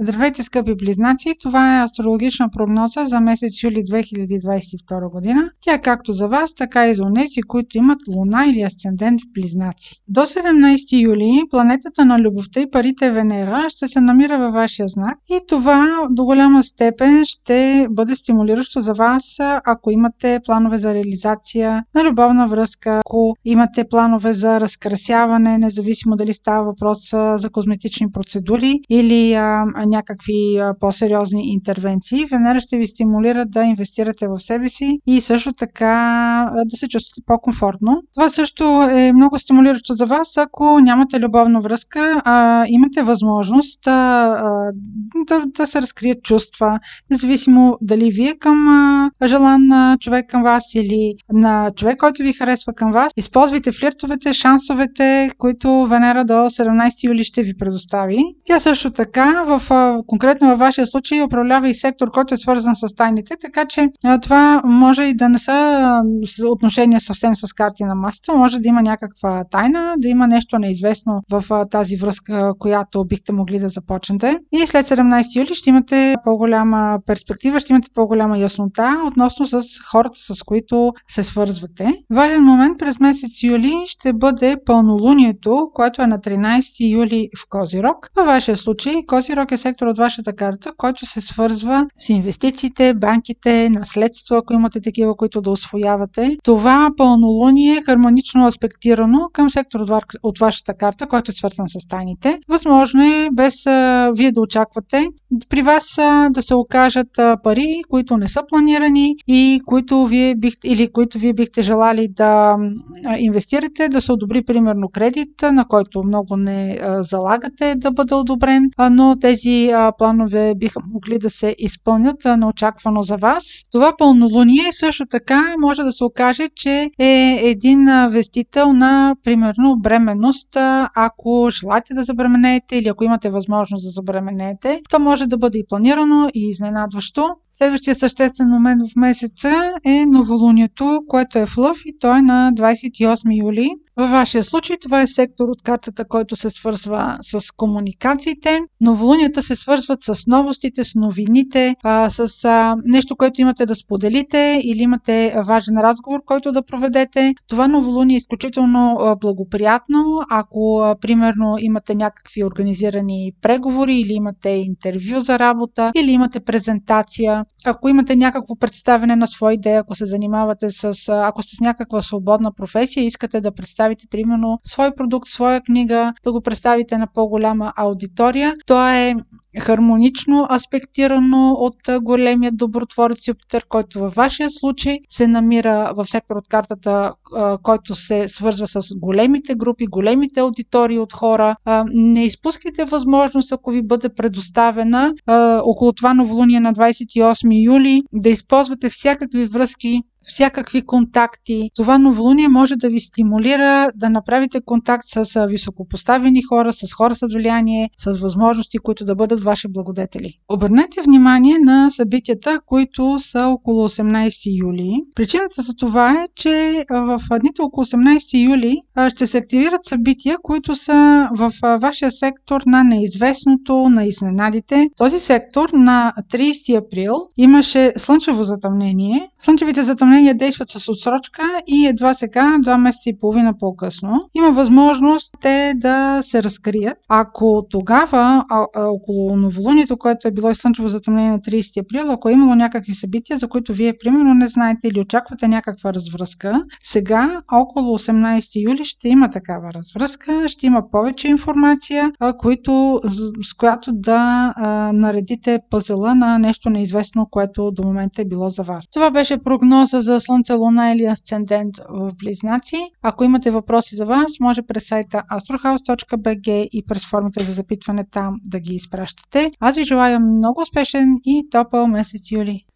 Здравейте, скъпи близнаци! Това е астрологична прогноза за месец юли 2022 година. Тя е както за вас, така и за унеси, които имат луна или асцендент в близнаци. До 17 юли планетата на любовта и парите Венера ще се намира във вашия знак и това до голяма степен ще бъде стимулиращо за вас, ако имате планове за реализация на любовна връзка, ако имате планове за разкрасяване, независимо дали става въпрос за козметични процедури или някакви по-сериозни интервенции. Венера ще ви стимулира да инвестирате в себе си и също така да се чувствате по-комфортно. Това също е много стимулиращо за вас, ако нямате любовна връзка, а имате възможност да, да, да се разкрият чувства, независимо дали вие към желан човек към вас или на човек, който ви харесва към вас. Използвайте флиртовете, шансовете, които Венера до 17 юли ще ви предостави. Тя също така в конкретно във вашия случай управлява и сектор, който е свързан с тайните, така че това може и да не са отношения съвсем с карти на масата, може да има някаква тайна, да има нещо неизвестно в тази връзка, която бихте могли да започнете. И след 17 юли ще имате по-голяма перспектива, ще имате по-голяма яснота относно с хората, с които се свързвате. Важен момент през месец юли ще бъде пълнолунието, което е на 13 юли в Козирог. Във вашия случай Козирог е сектор от вашата карта, който се свързва с инвестициите, банките, наследство, ако имате такива, които да освоявате. Това пълнолуние е хармонично аспектирано към сектор от вашата карта, който е свързан с тайните. Възможно е без а, вие да очаквате при вас а, да се окажат а, пари, които не са планирани и които вие бихте, или които вие бихте желали да инвестирате, да се одобри примерно кредит, на който много не залагате да бъде одобрен, но тези а, планове биха могли да се изпълнят неочаквано за вас. Това пълнолуние също така може да се окаже, че е един вестител на, примерно, бременност. Ако желаете да забременеете или ако имате възможност да забременеете, то може да бъде и планирано и изненадващо. Следващия съществен момент в месеца е новолунието, което е в Лъв и то е на 28 юли. Във вашия случай това е сектор от картата, който се свързва с комуникациите. Новолунията се свързват с новостите, с новините, с нещо, което имате да споделите или имате важен разговор, който да проведете. Това новолуние е изключително благоприятно, ако примерно имате някакви организирани преговори или имате интервю за работа или имате презентация. Ако имате някакво представяне на своя идея, ако се занимавате с, ако сте с някаква свободна професия, искате да представите представите, примерно, свой продукт, своя книга, да го представите на по-голяма аудитория. То е хармонично аспектирано от големия добротворец Юпитер, който във вашия случай се намира в сектор от картата, който се свързва с големите групи, големите аудитории от хора. Не изпускайте възможност, ако ви бъде предоставена около това новолуние на 28 юли, да използвате всякакви връзки всякакви контакти. Това новолуние може да ви стимулира да направите контакт с високопоставени хора, с хора с влияние, с възможности, които да бъдат ваши благодетели. Обърнете внимание на събитията, които са около 18 юли. Причината за това е, че в дните около 18 юли ще се активират събития, които са в вашия сектор на неизвестното, на изненадите. Този сектор на 30 април имаше слънчево затъмнение. Слънчевите затъмнения изпълнение действат с отсрочка и едва сега, два месеца и половина по-късно, има възможност те да се разкрият. Ако тогава, а, а, около новолунието, което е било слънчево затъмнение на 30 април, ако е имало някакви събития, за които вие примерно не знаете или очаквате някаква развръзка, сега, около 18 юли, ще има такава развръзка, ще има повече информация, а, които, с която да а, наредите пъзела на нещо неизвестно, което до момента е било за вас. Това беше прогноза за Слънце, Луна или Асцендент в Близнаци. Ако имате въпроси за вас, може през сайта astrohouse.bg и през формата за запитване там да ги изпращате. Аз ви желая много успешен и топъл месец юли!